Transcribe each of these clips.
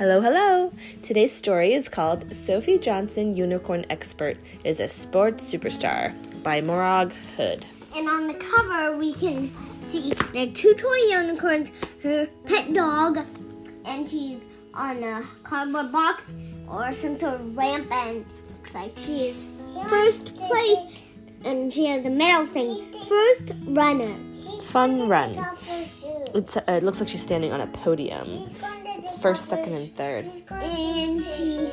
Hello, hello! Today's story is called Sophie Johnson Unicorn Expert is a Sports Superstar by Morag Hood. And on the cover, we can see there are two toy unicorns, her pet dog, and she's on a cardboard box or some sort of ramp, and looks like she is first place. And she has a medal saying first runner. Fun run. It's, uh, it looks like she's standing on a podium. First, second, and third. And she.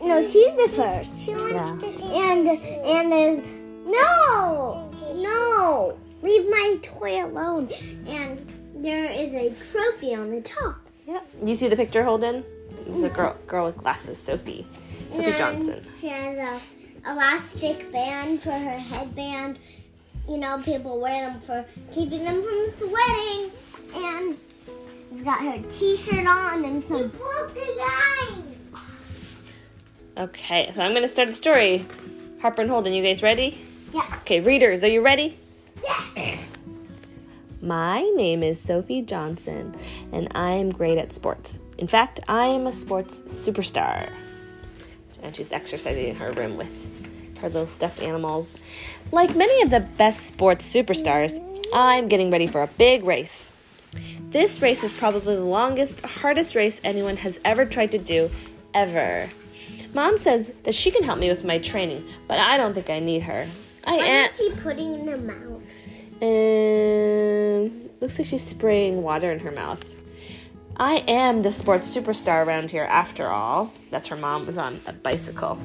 No, she's the first. She wants Yeah. to And and there's no, no, leave my toy alone. And there is a trophy on the top. Yeah. You see the picture, Holden? It's a girl, girl with glasses, Sophie. Sophie And Johnson. She has a elastic band for her headband. You know, people wear them for keeping them from sweating. And she's got her T-shirt on and some. Okay, so I'm going to start the story. Harper and Holden, you guys ready? Yeah. Okay, readers, are you ready? Yeah. My name is Sophie Johnson, and I am great at sports. In fact, I am a sports superstar. And she's exercising in her room with her little stuffed animals. Like many of the best sports superstars, I'm getting ready for a big race. This race is probably the longest, hardest race anyone has ever tried to do, ever. Mom says that she can help me with my training, but I don't think I need her. I What am. is she putting in her mouth? Um, looks like she's spraying water in her mouth. I am the sports superstar around here, after all. That's her mom was on a bicycle.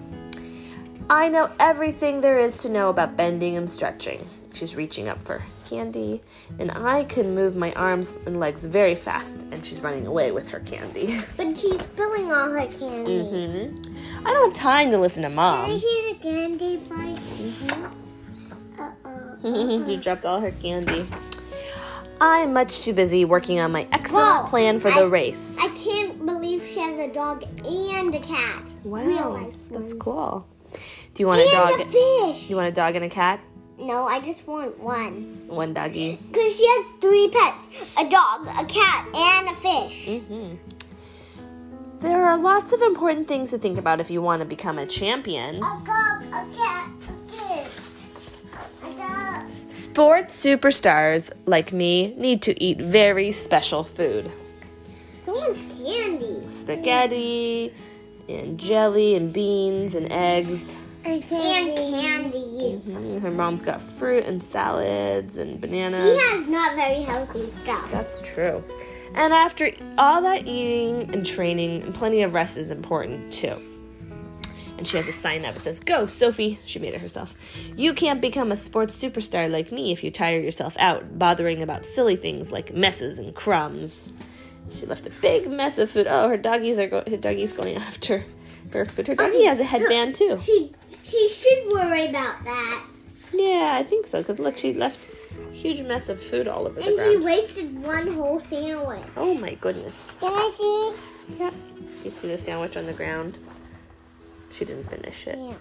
I know everything there is to know about bending and stretching. She's reaching up for candy, and I can move my arms and legs very fast, and she's running away with her candy. But she's spilling all her candy. hmm I don't have time to listen to Can I mom. hear the candy bite? Uh-oh. she dropped all her candy. I'm much too busy working on my excellent Whoa, plan for I- the race. I can't believe she has a dog and a cat. Wow, that's ones. cool. Do you want And a dog? a fish. You want a dog and a cat? No, I just want one. One doggy. Because she has three pets a dog, a cat, and a fish. hmm There are lots of important things to think about if you want to become a champion. A dog, a cat, a fish. A dog. Sports superstars like me need to eat very special food So much candy. spaghetti, and jelly, and beans, and eggs. And candy. Mhm. Her mom's got fruit and salads and bananas. She has not very healthy stuff. That's true. And after all that eating and training, and plenty of rest is important too. And she has a sign up. It says, Go, Sophie. She made it herself. You can't become a sports superstar like me if you tire yourself out bothering about silly things like messes and crumbs. She left a big mess of food. Oh, her doggies are go- her doggies going after her food. Her doggie has a headband too. She should worry about that. Yeah, I think so. Cause look, she left a huge mess of food all over the ground. And she wasted one whole sandwich. Oh my goodness. Can I see? Yep. Do you see the sandwich on the ground? She didn't finish it. Yeah.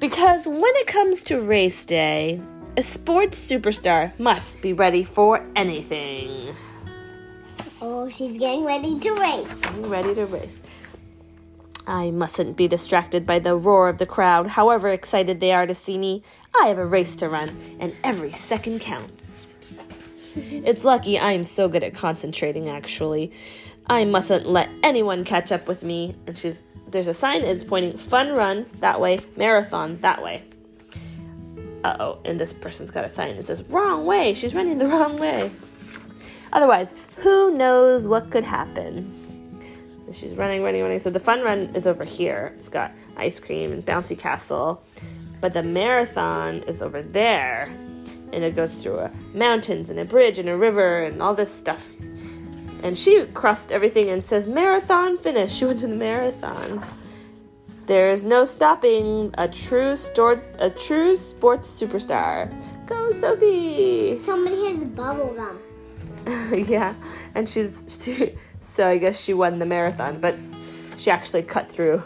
Because when it comes to race day, a sports superstar must be ready for anything. Oh, she's getting ready to race. I'm ready to race. I mustn't be distracted by the roar of the crowd, however excited they are to see me. I have a race to run, and every second counts. it's lucky I am so good at concentrating, actually. I mustn't let anyone catch up with me. And she's there's a sign it's pointing fun run that way, marathon that way. Uh oh, and this person's got a sign that says wrong way. She's running the wrong way. Otherwise, who knows what could happen? She's running, running, running. So the fun run is over here. It's got ice cream and bouncy castle. But the marathon is over there. And it goes through a mountains and a bridge and a river and all this stuff. And she crossed everything and says marathon finish. She went to the marathon. There's no stopping a true store, a true sports superstar. Go Sophie! Somebody has bubble gum. yeah, and she's she, so I guess she won the marathon, but she actually cut through,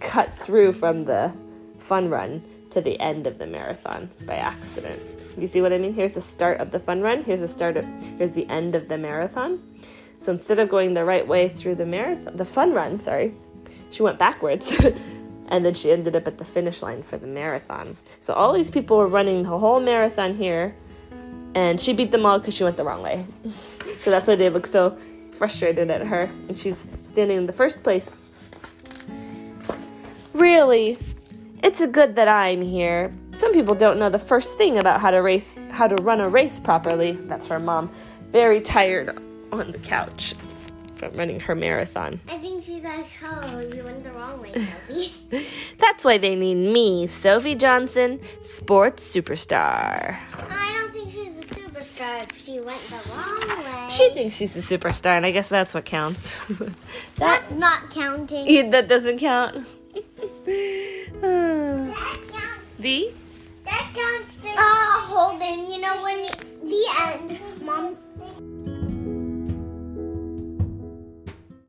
cut through from the fun run to the end of the marathon by accident. You see what I mean? Here's the start of the fun run. Here's the start of here's the end of the marathon. So instead of going the right way through the marathon, the fun run, sorry, she went backwards. and then she ended up at the finish line for the marathon. So all these people were running the whole marathon here, and she beat them all because she went the wrong way. so that's why they look so frustrated at her, and she's standing in the first place. Really, it's a good that I'm here. Some people don't know the first thing about how to race, how to run a race properly. That's her mom, very tired on the couch from running her marathon. I think she's like, oh, you went the wrong way, Sophie. That's why they need me, Sophie Johnson, sports superstar. I don't think she's she went the wrong way. She thinks she's a superstar, and I guess that's what counts. that, that's not counting. Yeah, that doesn't count. that counts. The? That counts. The, uh, you know when the end, Mom